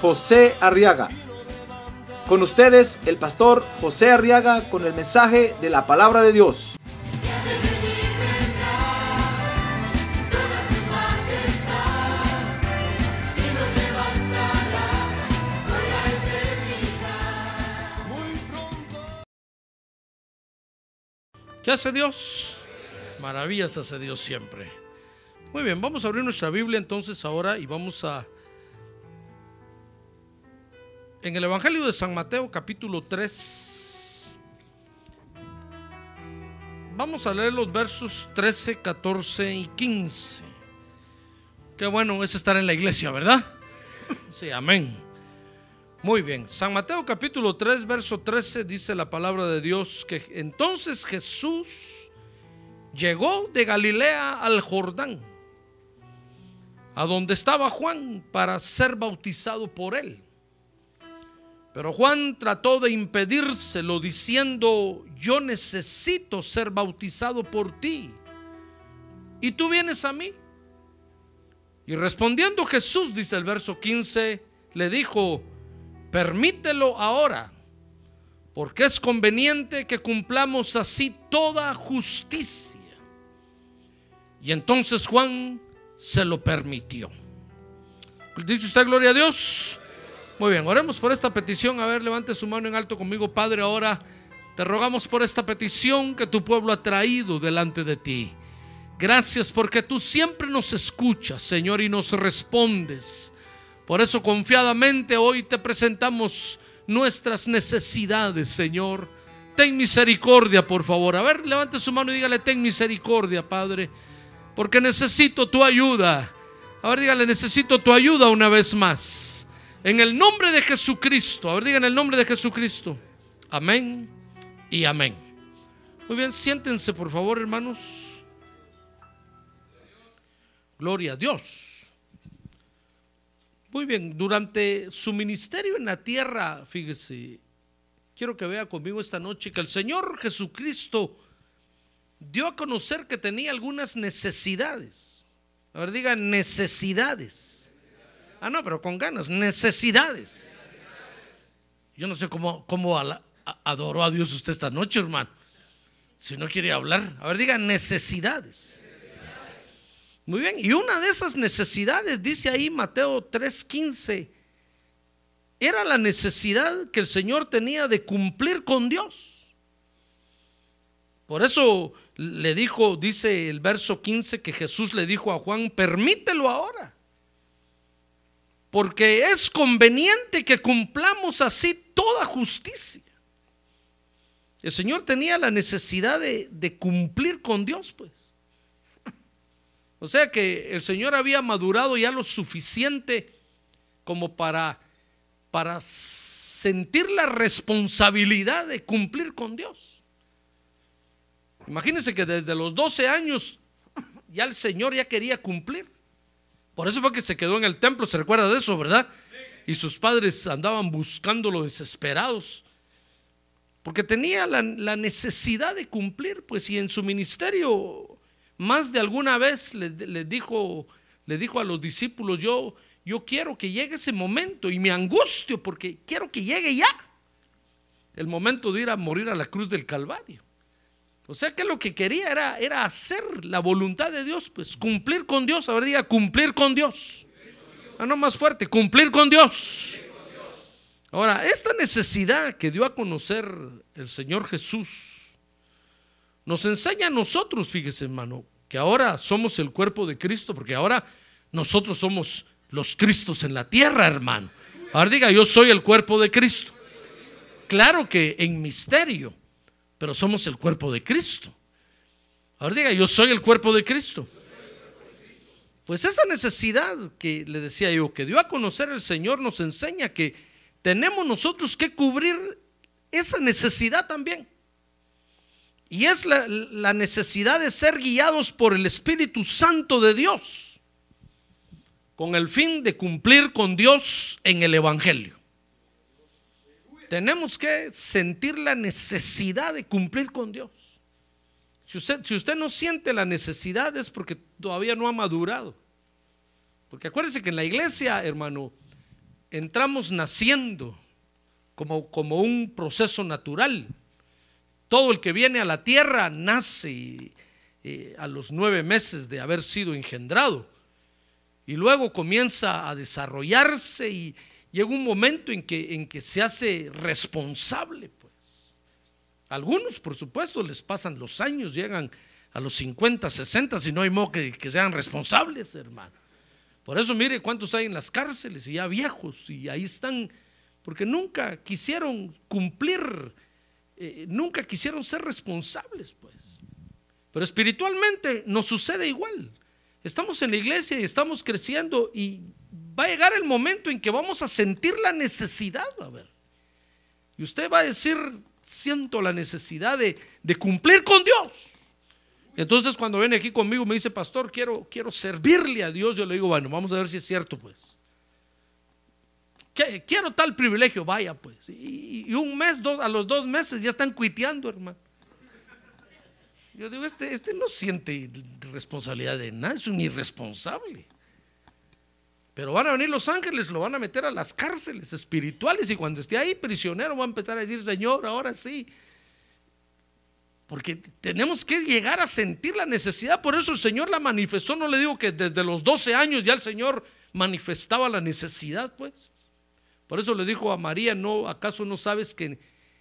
José Arriaga. Con ustedes, el pastor José Arriaga con el mensaje de la palabra de Dios. ¿Qué hace Dios? Maravillas hace Dios siempre. Muy bien, vamos a abrir nuestra Biblia entonces ahora y vamos a... En el Evangelio de San Mateo capítulo 3, vamos a leer los versos 13, 14 y 15. Qué bueno es estar en la iglesia, ¿verdad? Sí, amén. Muy bien, San Mateo capítulo 3, verso 13 dice la palabra de Dios que entonces Jesús llegó de Galilea al Jordán, a donde estaba Juan para ser bautizado por él. Pero Juan trató de impedírselo diciendo, yo necesito ser bautizado por ti. ¿Y tú vienes a mí? Y respondiendo Jesús, dice el verso 15, le dijo, permítelo ahora, porque es conveniente que cumplamos así toda justicia. Y entonces Juan se lo permitió. ¿Dice usted gloria a Dios? Muy bien, oremos por esta petición. A ver, levante su mano en alto conmigo, Padre. Ahora te rogamos por esta petición que tu pueblo ha traído delante de ti. Gracias porque tú siempre nos escuchas, Señor, y nos respondes. Por eso confiadamente hoy te presentamos nuestras necesidades, Señor. Ten misericordia, por favor. A ver, levante su mano y dígale, ten misericordia, Padre, porque necesito tu ayuda. A ver, dígale, necesito tu ayuda una vez más. En el nombre de Jesucristo. A ver, digan el nombre de Jesucristo. Amén y amén. Muy bien, siéntense, por favor, hermanos. Gloria a Dios. Muy bien, durante su ministerio en la tierra, fíjese, quiero que vea conmigo esta noche que el Señor Jesucristo dio a conocer que tenía algunas necesidades. A ver, digan necesidades. Ah, no, pero con ganas, necesidades. Yo no sé cómo, cómo adoró a Dios usted esta noche, hermano. Si no quiere hablar, a ver, diga necesidades. Muy bien, y una de esas necesidades, dice ahí Mateo 3:15, era la necesidad que el Señor tenía de cumplir con Dios. Por eso le dijo, dice el verso 15, que Jesús le dijo a Juan, permítelo ahora, porque es conveniente que cumplamos así toda justicia. El Señor tenía la necesidad de, cumplir con Dios, pues. O sea que el Señor había madurado ya lo suficiente como para, para sentir la responsabilidad de cumplir con Dios. Imagínense que desde los 12 años ya el Señor ya quería cumplir. Por eso fue que se quedó en el templo, se recuerda de eso, ¿verdad? Y sus padres andaban buscándolo desesperados. Porque tenía la, necesidad de cumplir, pues, y en su ministerio más de alguna vez le, le dijo, le dijo a los discípulos, yo, yo quiero que llegue ese momento y me angustio porque quiero que llegue ya. El momento de ir a morir a la cruz del Calvario. O sea que lo que quería era, era hacer la voluntad de Dios, pues cumplir con Dios. Ahora diga, cumplir con Dios. Ah, no más fuerte, cumplir con Dios. Ahora, esta necesidad que dio a conocer el Señor Jesús nos enseña a nosotros, fíjese hermano, que ahora somos el cuerpo de Cristo, porque ahora nosotros somos los Cristos en la tierra, hermano. Ahora diga, yo soy el cuerpo de Cristo. Claro que en misterio, pero somos el cuerpo de Cristo. Ahora diga, yo soy el cuerpo de Cristo. Pues esa necesidad que le decía yo, que dio a conocer el Señor, nos enseña que tenemos nosotros que cubrir esa necesidad también. Y es la, la necesidad de ser guiados por el Espíritu Santo de Dios, con el fin de cumplir con Dios en el Evangelio. Tenemos que sentir la necesidad de cumplir con Dios. Si usted, si usted no siente la necesidad es porque todavía no ha madurado. Porque acuérdense que en la iglesia, hermano, entramos naciendo como, como un proceso natural. Todo el que viene a la tierra nace eh, a los nueve meses de haber sido engendrado. Y luego comienza a desarrollarse y llega un momento en que, en que se hace responsable. Pues. Algunos, por supuesto, les pasan los años, llegan a los 50, 60, si no hay modo que, que sean responsables, hermano. Por eso mire cuántos hay en las cárceles y ya viejos y ahí están, porque nunca quisieron cumplir, eh, nunca quisieron ser responsables, pues. Pero espiritualmente nos sucede igual. Estamos en la iglesia y estamos creciendo y va a llegar el momento en que vamos a sentir la necesidad, a ver. Y usted va a decir, siento la necesidad de, cumplir con Dios. Entonces cuando viene aquí conmigo me dice, pastor, quiero, quiero servirle a Dios, yo le digo, bueno, vamos a ver si es cierto, pues. Quiero tal privilegio, vaya, pues. Y, un mes, dos, a los dos meses ya están cuiteando, hermano. Yo digo, este, este no siente responsabilidad de nada, es un irresponsable. Pero van a venir los ángeles, lo van a meter a las cárceles espirituales y cuando esté ahí prisionero va a empezar a decir, Señor, ahora sí, porque tenemos que llegar a sentir la necesidad. Por eso el Señor la manifestó. No le digo que desde los 12 años ya el Señor manifestaba la necesidad, pues. Por eso le dijo a María, ¿no acaso no sabes que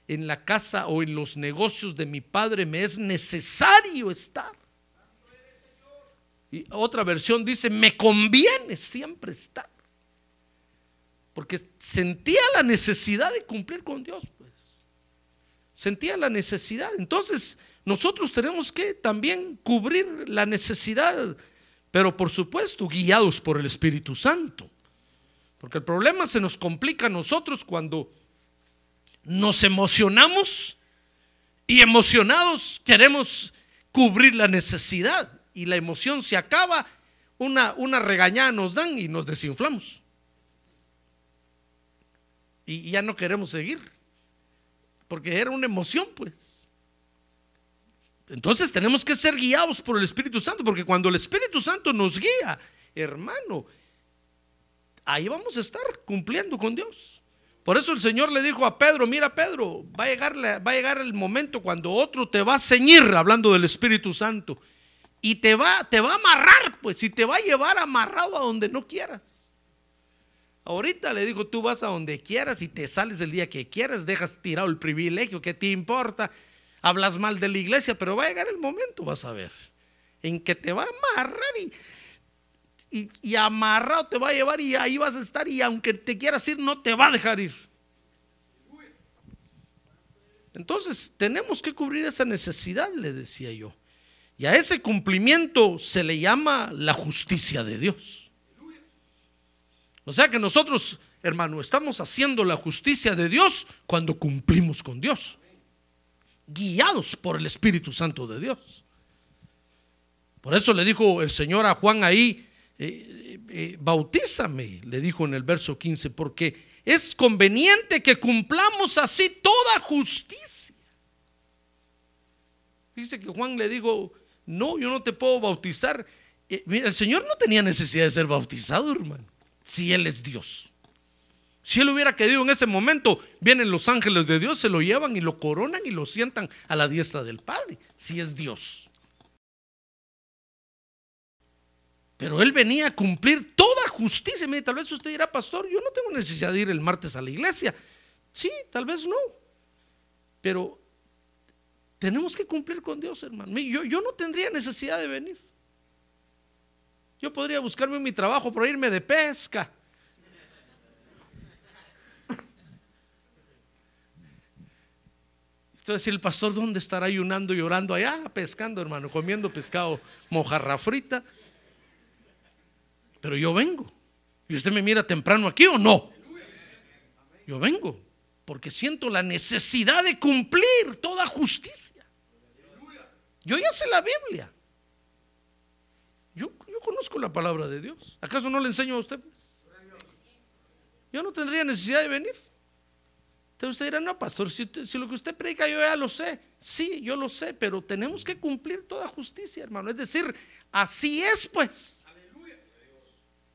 en la casa o en los negocios de mi padre me es necesario estar? Y otra versión dice, me conviene siempre estar. Porque sentía la necesidad de cumplir con Dios sentía la necesidad. Entonces, nosotros tenemos que también cubrir la necesidad, pero por supuesto, guiados por el Espíritu Santo. Porque el problema se nos complica a nosotros cuando nos emocionamos y emocionados queremos cubrir la necesidad y la emoción se acaba, una, una regañada nos dan y nos desinflamos. Y ya no queremos seguir porque era una emoción, pues. Entonces tenemos que ser guiados por el Espíritu Santo, porque cuando el Espíritu Santo nos guía, hermano, ahí vamos a estar cumpliendo con Dios. Por eso el Señor le dijo a Pedro, mira Pedro, va a llegar, va a llegar el momento cuando otro te va a ceñir, hablando del Espíritu Santo, y te va, te va a amarrar, pues, y te va a llevar amarrado a donde no quieras. Ahorita le digo, tú vas a donde quieras y te sales el día que quieras, dejas tirado el privilegio, ¿qué te importa? Hablas mal de la iglesia, pero va a llegar el momento, vas a ver, en que te va a amarrar y, y, amarrado te va a llevar y ahí vas a estar y aunque te quieras ir, no te va a dejar ir. Entonces, tenemos que cubrir esa necesidad, le decía yo. Y a ese cumplimiento se le llama la justicia de Dios. O sea que nosotros, hermano, estamos haciendo la justicia de Dios cuando cumplimos con Dios, guiados por el Espíritu Santo de Dios. Por eso le dijo el Señor a Juan ahí, eh, eh, bautízame, le dijo en el verso 15, porque es conveniente que cumplamos así toda justicia. Dice que Juan le dijo, no, yo no te puedo bautizar. Eh, mira, el Señor no tenía necesidad de ser bautizado, hermano si Él es Dios. Si Él hubiera querido en ese momento, vienen los ángeles de Dios, se lo llevan y lo coronan y lo sientan a la diestra del Padre, si es Dios. Pero Él venía a cumplir toda justicia. Mire, tal vez usted dirá, pastor, yo no tengo necesidad de ir el martes a la iglesia. Sí, tal vez no. Pero tenemos que cumplir con Dios, hermano. Yo, no tendría necesidad de venir. Yo podría buscarme mi trabajo por irme de pesca. Entonces, el pastor, ¿dónde estará ayunando y orando allá? Pescando, hermano, comiendo pescado, mojarra frita. Pero yo vengo. ¿Y usted me mira temprano aquí o no? Yo vengo porque siento la necesidad de cumplir toda justicia. Yo ya sé la Biblia. Yo, conozco la palabra de Dios. ¿Acaso no le enseño a usted? Yo no tendría necesidad de venir. Entonces usted dirá, no, pastor, si, si lo que usted predica yo ya lo sé. Sí, yo lo sé, pero tenemos que cumplir toda justicia, hermano. Es decir, así es, pues.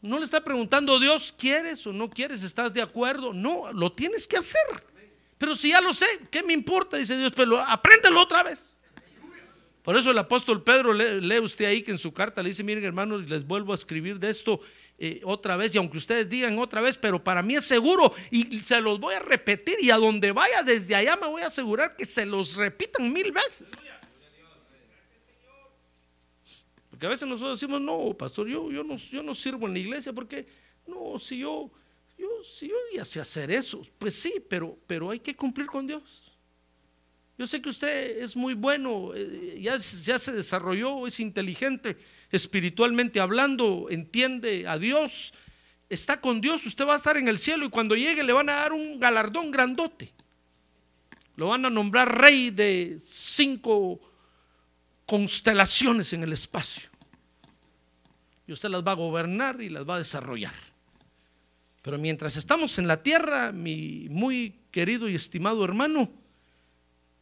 No le está preguntando Dios, ¿quieres o no quieres? ¿Estás de acuerdo? No, lo tienes que hacer. Pero si ya lo sé, ¿qué me importa? Dice Dios, pero apréndelo otra vez. Por eso el apóstol Pedro lee, usted ahí que en su carta le dice, miren hermanos, les vuelvo a escribir de esto eh, otra vez, y aunque ustedes digan otra vez, pero para mí es seguro, y se los voy a repetir, y a donde vaya desde allá me voy a asegurar que se los repitan mil veces. Porque a veces nosotros decimos, no, pastor, yo, yo, no, yo no sirvo en la iglesia porque, no, si yo, yo, si yo ya sé hacer eso, pues sí, pero, pero hay que cumplir con Dios. Yo sé que usted es muy bueno, eh, ya, ya se desarrolló, es inteligente espiritualmente hablando, entiende a Dios, está con Dios, usted va a estar en el cielo y cuando llegue le van a dar un galardón grandote. Lo van a nombrar rey de cinco constelaciones en el espacio. Y usted las va a gobernar y las va a desarrollar. Pero mientras estamos en la tierra, mi muy querido y estimado hermano,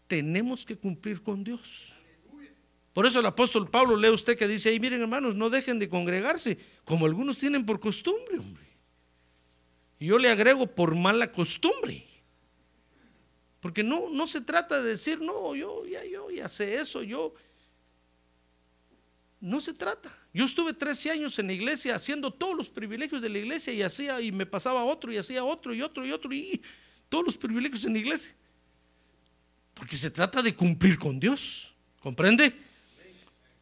tenemos que cumplir con Dios. Por eso el apóstol Pablo lee usted que dice ahí, miren hermanos, no dejen de congregarse, como algunos tienen por costumbre, hombre. Y yo le agrego por mala costumbre. Porque no, no se trata de decir, no, yo ya, yo ya sé eso, yo. No se trata. Yo estuve 13 años en la iglesia haciendo todos los privilegios de la iglesia y hacía, y me pasaba otro, y hacía otro, y otro, y otro, y todos los privilegios en la iglesia. Porque se trata de cumplir con Dios. ¿Comprende?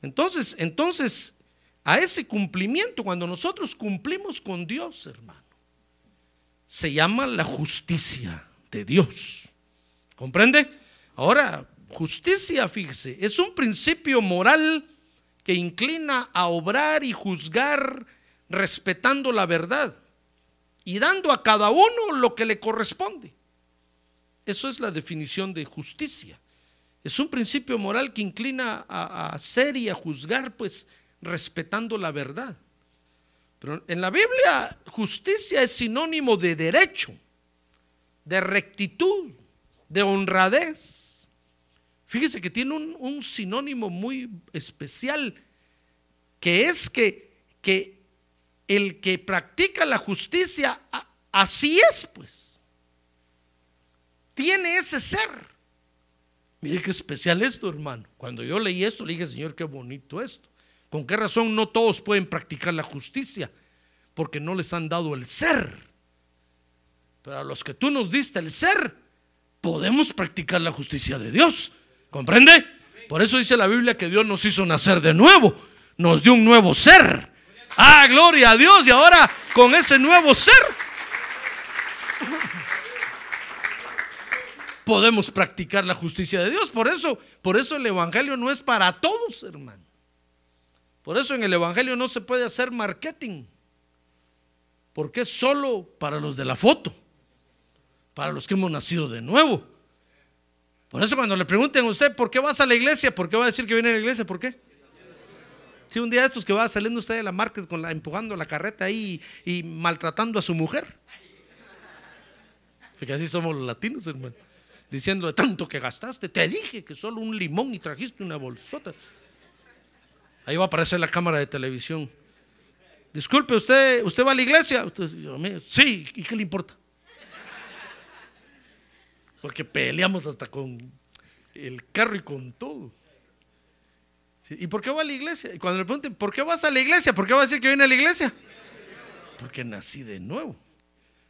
Entonces, entonces, a ese cumplimiento, cuando nosotros cumplimos con Dios, hermano, se llama la justicia de Dios. ¿Comprende? Ahora, justicia, fíjese, es un principio moral que inclina a obrar y juzgar respetando la verdad y dando a cada uno lo que le corresponde. Eso es la definición de justicia. Es un principio moral que inclina a, a hacer y a juzgar, pues respetando la verdad. Pero en la Biblia, justicia es sinónimo de derecho, de rectitud, de honradez. Fíjese que tiene un, sinónimo muy especial, que es que, que el que practica la justicia, así es, pues. Tiene ese ser. Mire qué especial esto, hermano. Cuando yo leí esto, le dije, Señor, qué bonito esto. ¿Con qué razón no todos pueden practicar la justicia? Porque no les han dado el ser. Pero a los que tú nos diste el ser, podemos practicar la justicia de Dios. ¿Comprende? Por eso dice la Biblia que Dios nos hizo nacer de nuevo. Nos dio un nuevo ser. Ah, gloria a Dios. Y ahora con ese nuevo ser podemos practicar la justicia de Dios. Por eso, por eso el evangelio no es para todos, hermano. Por eso en el evangelio no se puede hacer marketing. Porque es solo para los de la foto. Para los que hemos nacido de nuevo. Por eso cuando le pregunten a usted por qué vas a la iglesia, ¿por qué va a decir que viene a la iglesia? ¿Por qué? Si un día estos que va saliendo usted de la market con la, empujando la carreta ahí y, maltratando a su mujer. Porque así somos los latinos, hermano. Diciéndole tanto que gastaste. Te dije que solo un limón y trajiste una bolsota. Ahí va a aparecer la cámara de televisión. Disculpe, ¿usted, usted va a la iglesia? Usted, yo, "Me- sí, ¿y qué le importa? Porque peleamos hasta con el carro y con todo. ¿Y por qué va a la iglesia? Y cuando le pregunten, ¿por qué vas a la iglesia? ¿Por qué va a decir que viene a la iglesia? Porque nací de nuevo.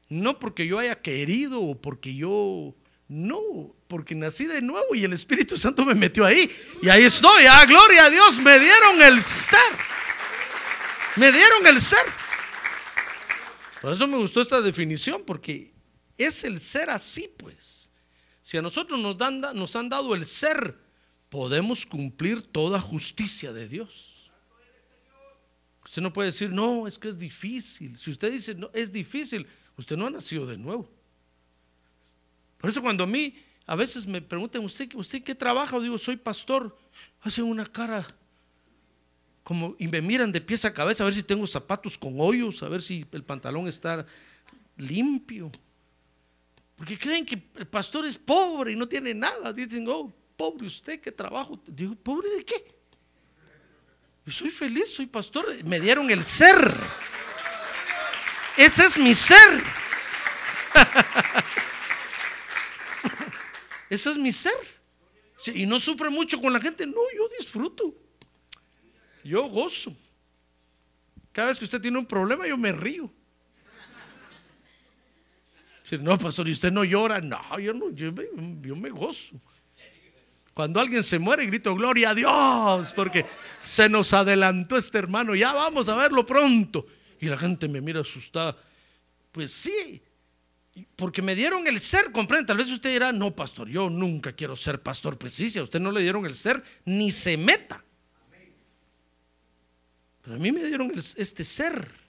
No porque yo haya querido o porque yo... No, porque nací de nuevo y el Espíritu Santo me metió ahí. Y ahí estoy. Ah, gloria a Dios. Me dieron el ser. Me dieron el ser. Por eso me gustó esta definición, porque es el ser así, pues. Si a nosotros nos, dan, nos han dado el ser, podemos cumplir toda justicia de Dios. Usted no puede decir, no, es que es difícil. Si usted dice, no, es difícil, usted no ha nacido de nuevo. Por eso cuando a mí a veces me preguntan, ¿usted, usted qué trabaja? O digo, soy pastor. Hacen una cara como y me miran de pies a cabeza a ver si tengo zapatos con hoyos, a ver si el pantalón está limpio. Porque creen que el pastor es pobre y no tiene nada. Dicen, oh, pobre usted, ¿qué trabajo? Digo, ¿pobre de qué? Yo soy feliz, soy pastor. Me dieron el ser. Ese es mi ser. Ese es mi ser. Y no sufre mucho con la gente. No, yo disfruto. Yo gozo. Cada vez que usted tiene un problema, yo me río. Si no, pastor, y usted no llora. No, yo no, yo me, gozo. Cuando alguien se muere, grito gloria a Dios, porque se nos adelantó este hermano. Ya vamos a verlo pronto. Y la gente me mira asustada. Pues sí, porque me dieron el ser, comprende. Tal vez usted dirá, no, pastor, yo nunca quiero ser pastor. Pues sí, si a usted no le dieron el ser, ni se meta. Pero a mí me dieron este ser.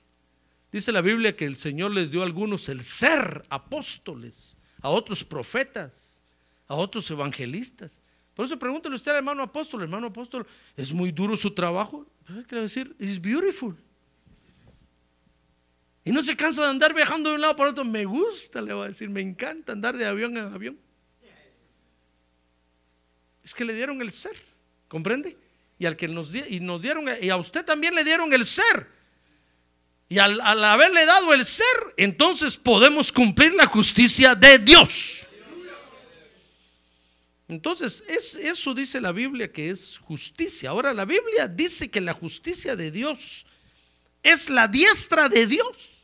Dice la Biblia que el Señor les dio a algunos el ser apóstoles, a otros profetas, a otros evangelistas. Por eso pregúntele usted al hermano apóstol, hermano apóstol, ¿es muy duro su trabajo? Pues quiero decir, es beautiful. Y no se cansa de andar viajando de un lado para otro. Me gusta, le va a decir, me encanta andar de avión en avión. Es que le dieron el ser, ¿comprende? Y al que nos, y nos dieron, y a usted también le dieron el ser. Y al, haberle dado el ser, entonces podemos cumplir la justicia de Dios. Entonces, es, eso dice la Biblia que es justicia. Ahora, la Biblia dice que la justicia de Dios es la diestra de Dios.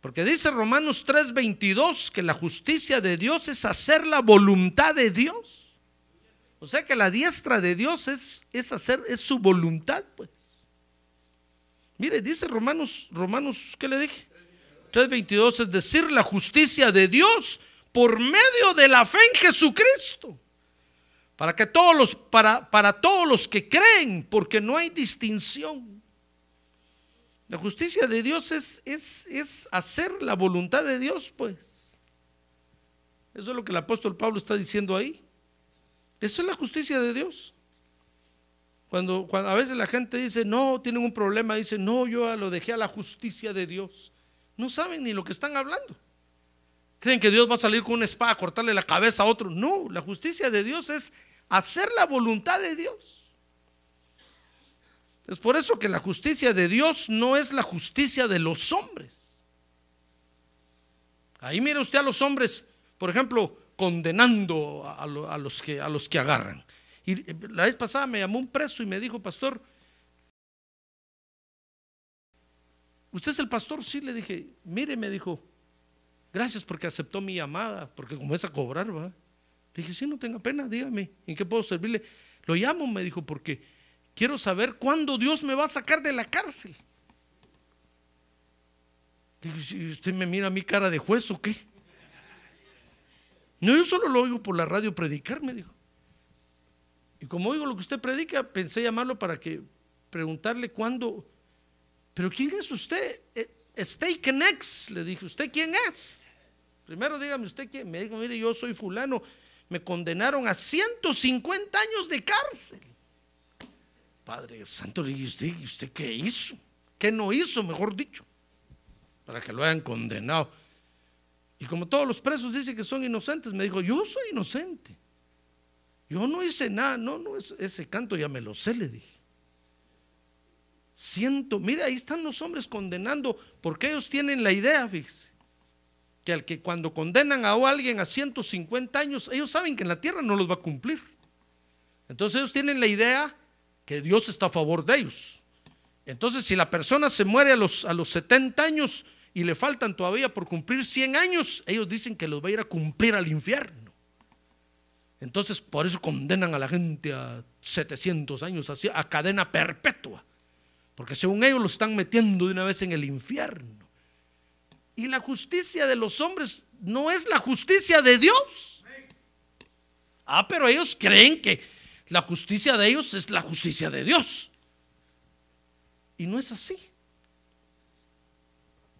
Porque dice Romanos 3:22 que la justicia de Dios es hacer la voluntad de Dios. O sea que la diestra de Dios es, es hacer, es su voluntad, pues. Mire, dice Romanos, Romanos, ¿qué le dije? 3.22 es decir, la justicia de Dios por medio de la fe en Jesucristo. Para que todos los, para, para todos los que creen, porque no hay distinción. La justicia de Dios es, es, es hacer la voluntad de Dios, pues. Eso es lo que el apóstol Pablo está diciendo ahí. Esa es la justicia de Dios. Cuando, a veces la gente dice, no, tienen un problema, dice, no, yo lo dejé a la justicia de Dios. No saben ni lo que están hablando. Creen que Dios va a salir con una espada a cortarle la cabeza a otro. No, la justicia de Dios es hacer la voluntad de Dios. Es por eso que la justicia de Dios no es la justicia de los hombres. Ahí mira usted a los hombres, por ejemplo, condenando a, los, que, a los que agarran. Y eh, la vez pasada me llamó un preso y me dijo, pastor, ¿usted es el pastor? Sí, le dije, mire, me dijo, gracias porque aceptó mi llamada, porque como es a cobrar, va. Le dije, sí, no tenga pena, dígame, ¿en qué puedo servirle? Lo llamo, me dijo, porque quiero saber cuándo Dios me va a sacar de la cárcel. Le dije, ¿usted me mira a mi cara de juez o qué? No, yo solo lo oigo por la radio predicar, me dijo. Y como oigo lo que usted predica, pensé llamarlo para que preguntarle cuándo. Pero ¿quién es usted? Eh, Steak X, le dije, ¿usted quién es? Primero dígame usted quién. Me dijo, mire, yo soy fulano. Me condenaron a 150 años de cárcel. Padre Santo, le dije, ¿usted, ¿usted qué hizo? ¿Qué no hizo, mejor dicho? Para que lo hayan condenado. Y como todos los presos dicen que son inocentes, me dijo, yo soy inocente. Yo no hice nada, no, no, ese canto ya me lo sé, le dije. Siento, mira, ahí están los hombres condenando, porque ellos tienen la idea, fíjese, que al que cuando condenan a alguien a 150 años, ellos saben que en la tierra no los va a cumplir. Entonces ellos tienen la idea que Dios está a favor de ellos. Entonces, si la persona se muere a los, a los 70 años y le faltan todavía por cumplir 100 años, ellos dicen que los va a ir a cumplir al infierno. Entonces, por eso condenan a la gente a 700 años, así, a cadena perpetua. Porque según ellos lo están metiendo de una vez en el infierno. Y la justicia de los hombres no es la justicia de Dios. Ah, pero ellos creen que la justicia de ellos es la justicia de Dios. Y no es así.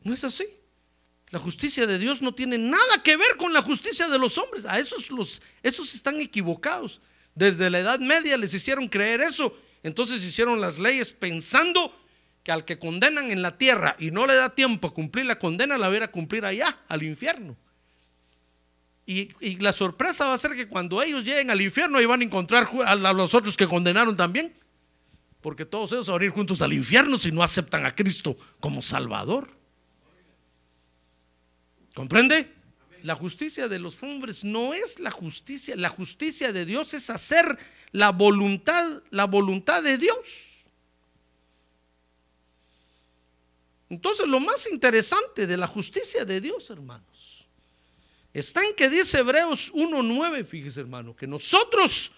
No es así. La justicia de Dios no tiene nada que ver con la justicia de los hombres. A esos, los, esos están equivocados. Desde la Edad Media les hicieron creer eso. Entonces hicieron las leyes pensando que al que condenan en la tierra y no le da tiempo a cumplir la condena, la va a cumplir allá, al infierno. Y, y, la sorpresa va a ser que cuando ellos lleguen al infierno, ahí van a encontrar a los otros que condenaron también. Porque todos ellos van a ir juntos al infierno si no aceptan a Cristo como Salvador. ¿Comprende? La justicia de los hombres no es la justicia, la justicia de Dios es hacer la voluntad, la voluntad de Dios. Entonces, lo más interesante de la justicia de Dios, hermanos, está en que dice Hebreos 1:9, fíjese, hermano, que nosotros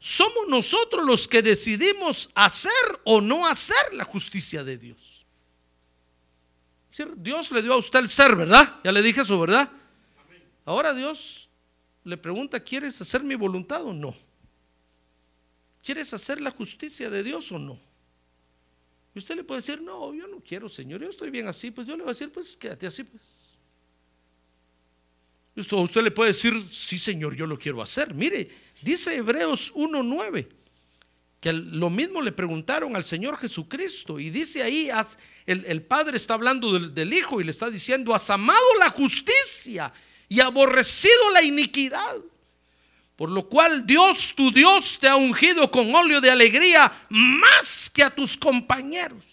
somos nosotros los que decidimos hacer o no hacer la justicia de Dios. Dios le dio a usted el ser, ¿verdad? Ya le dije eso, ¿verdad? Ahora Dios le pregunta, ¿quieres hacer mi voluntad o no? ¿Quieres hacer la justicia de Dios o no? Y usted le puede decir, no, yo no quiero, Señor, yo estoy bien así. Pues yo le voy a decir, pues quédate así, pues. Usted, usted le puede decir, sí, Señor, yo lo quiero hacer. Mire, dice Hebreos 1.9, que lo mismo le preguntaron al Señor Jesucristo. Y dice ahí, el, Padre está hablando del, del Hijo y le está diciendo, has amado la justicia y aborrecido la iniquidad. Por lo cual Dios, tu Dios, te ha ungido con óleo de alegría más que a tus compañeros.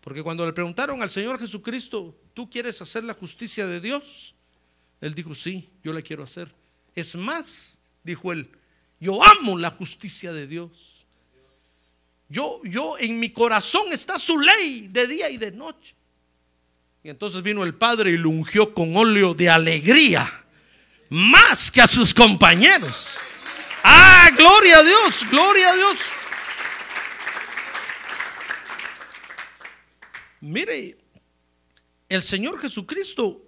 Porque cuando le preguntaron al Señor Jesucristo, ¿tú quieres hacer la justicia de Dios? Él dijo, sí, yo la quiero hacer. Es más, dijo él, yo amo la justicia de Dios. Yo, yo, en mi corazón está su ley de día y de noche. Y entonces vino el Padre y lo ungió con óleo de alegría, más que a sus compañeros. Ah, gloria a Dios, gloria a Dios. Mire, el Señor Jesucristo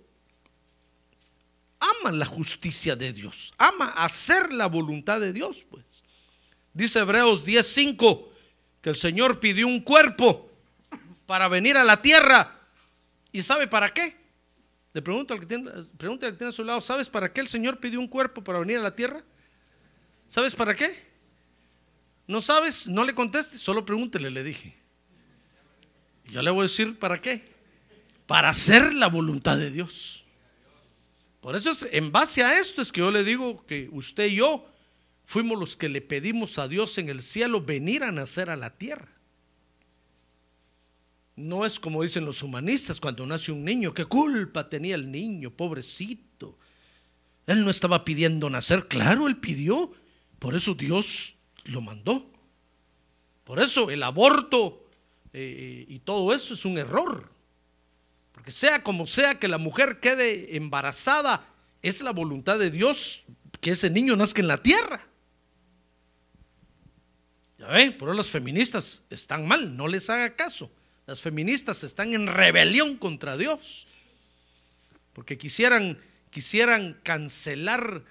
ama la justicia de Dios, ama hacer la voluntad de Dios, pues. Dice Hebreos 10:5 que el Señor pidió un cuerpo para venir a la tierra ¿Y sabe para qué? Le pregunto al que tiene, pregunta al que tiene a su lado, ¿sabes para qué el Señor pidió un cuerpo para venir a la tierra? ¿Sabes para qué? ¿No sabes? No le conteste, solo pregúntele, le dije. Yo le voy a decir para qué. Para hacer la voluntad de Dios. Por eso es, en base a esto es que yo le digo que usted y yo fuimos los que le pedimos a Dios en el cielo venir a nacer a la tierra. No es como dicen los humanistas cuando nace un niño, ¿qué culpa tenía el niño, pobrecito? Él no estaba pidiendo nacer, claro, él pidió, por eso Dios lo mandó. Por eso el aborto eh, y todo eso es un error. Porque sea como sea que la mujer quede embarazada, es la voluntad de Dios que ese niño nazca en la tierra. Ya ven, por eso las feministas están mal, no les haga caso. Las feministas están en rebelión contra Dios. Porque quisieran, quisieran cancelar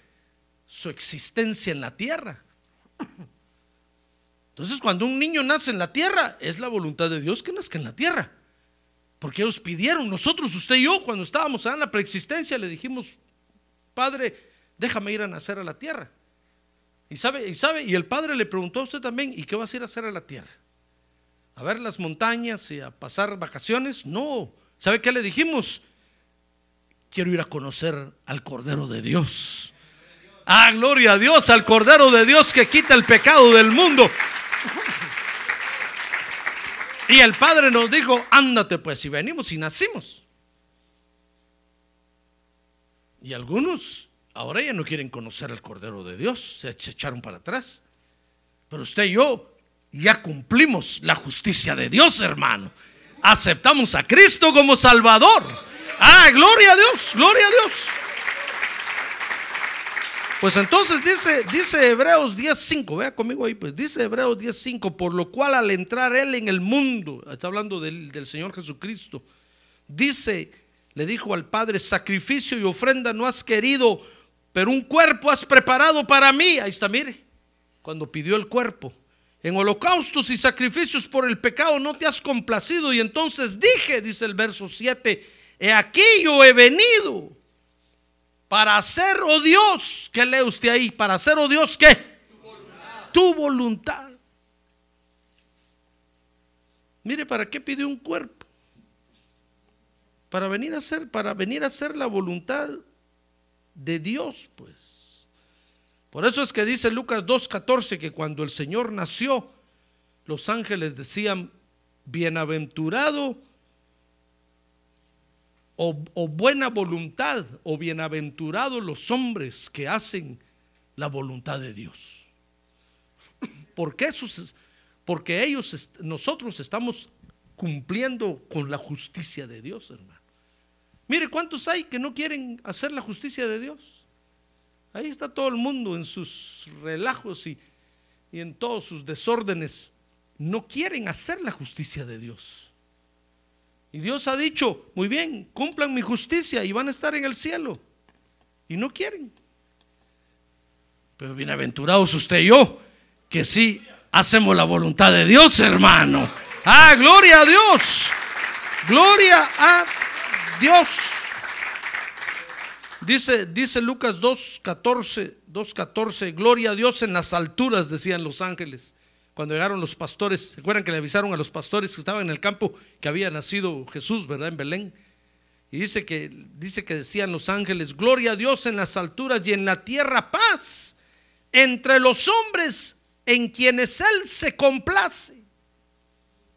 su existencia en la tierra. Entonces, cuando un niño nace en la tierra, es la voluntad de Dios que nazca en la tierra. Porque ellos pidieron, nosotros, usted y yo, cuando estábamos en la preexistencia, le dijimos, Padre, déjame ir a nacer a la tierra. Y sabe, y sabe, y el Padre le preguntó a usted también, ¿y qué vas a ir a hacer a la tierra? a ver las montañas y a pasar vacaciones. No, ¿sabe qué le dijimos? Quiero ir a conocer al Cordero de Dios. Ah, gloria a Dios, al Cordero de Dios que quita el pecado del mundo. Y el Padre nos dijo, ándate pues, si venimos y nacimos. Y algunos ahora ya no quieren conocer al Cordero de Dios, se echaron para atrás. Pero usted y yo ya cumplimos la justicia de Dios, hermano. Aceptamos a Cristo como Salvador. Ah, gloria a Dios, gloria a Dios. Pues entonces dice, dice Hebreos 10.5, vea conmigo ahí, pues dice Hebreos 10.5, por lo cual al entrar Él en el mundo, está hablando del, del Señor Jesucristo, dice, le dijo al Padre, sacrificio y ofrenda no has querido, pero un cuerpo has preparado para mí. Ahí está, mire, cuando pidió el cuerpo, En holocaustos y sacrificios por el pecado no te has complacido. Y entonces dije, dice el verso 7, he aquí yo he venido para hacer, oh Dios, ¿qué lee usted ahí? Para hacer, oh Dios, ¿qué? Tu voluntad. Mire, ¿para qué pidió un cuerpo? Para venir a hacer, para venir a hacer la voluntad de Dios, pues. Por eso es que dice Lucas 2.14 que cuando el Señor nació, los ángeles decían, bienaventurado o, buena voluntad o bienaventurados los hombres que hacen la voluntad de Dios. Porque, porque ellos, nosotros estamos cumpliendo con la justicia de Dios, hermano. Mire cuántos hay que no quieren hacer la justicia de Dios. Ahí está todo el mundo en sus relajos y, y en todos sus desórdenes. No quieren hacer la justicia de Dios. Y Dios ha dicho, muy bien, cumplan mi justicia y van a estar en el cielo. Y no quieren. Pero bienaventurados usted y yo, que sí hacemos la voluntad de Dios, hermano. Ah, gloria a Dios. Gloria a Dios. Dice, dice Lucas 2.14, 2.14, gloria a Dios en las alturas, decían los ángeles cuando llegaron los pastores, ¿se acuerdan que le avisaron a los pastores que estaban en el campo que había nacido Jesús, ¿verdad? En Belén. Y dice que, dice que decían los ángeles, gloria a Dios en las alturas y en la tierra paz entre los hombres en quienes Él se complace.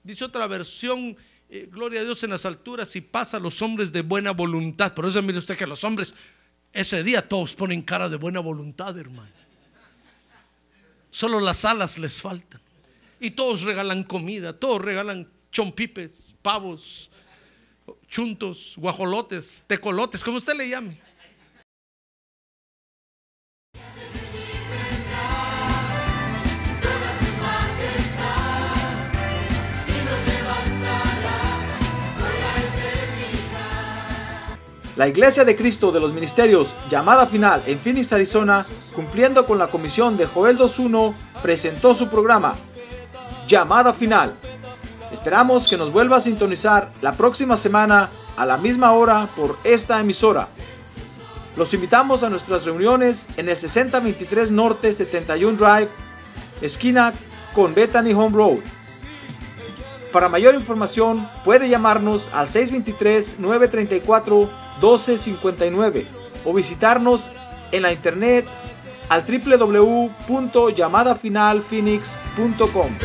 Dice otra versión, eh, gloria a Dios en las alturas y paz a los hombres de buena voluntad. Por eso mire usted que los hombres ese día todos ponen cara de buena voluntad, hermano. Solo las alas les faltan. Y todos regalan comida, todos regalan chompipes, pavos, chuntos, guajolotes, tecolotes, como usted le llame. La Iglesia de Cristo de los Ministerios, llamada final en Phoenix, Arizona, cumpliendo con la comisión de Joel 2.1, presentó su programa llamada final. Esperamos que nos vuelva a sintonizar la próxima semana a la misma hora por esta emisora. Los invitamos a nuestras reuniones en el 6023 Norte 71 Drive, esquina con Bethany Home Road. Para mayor información puede llamarnos al 623-934-1259 o visitarnos en la internet al www.llamadafinalphoenix.com.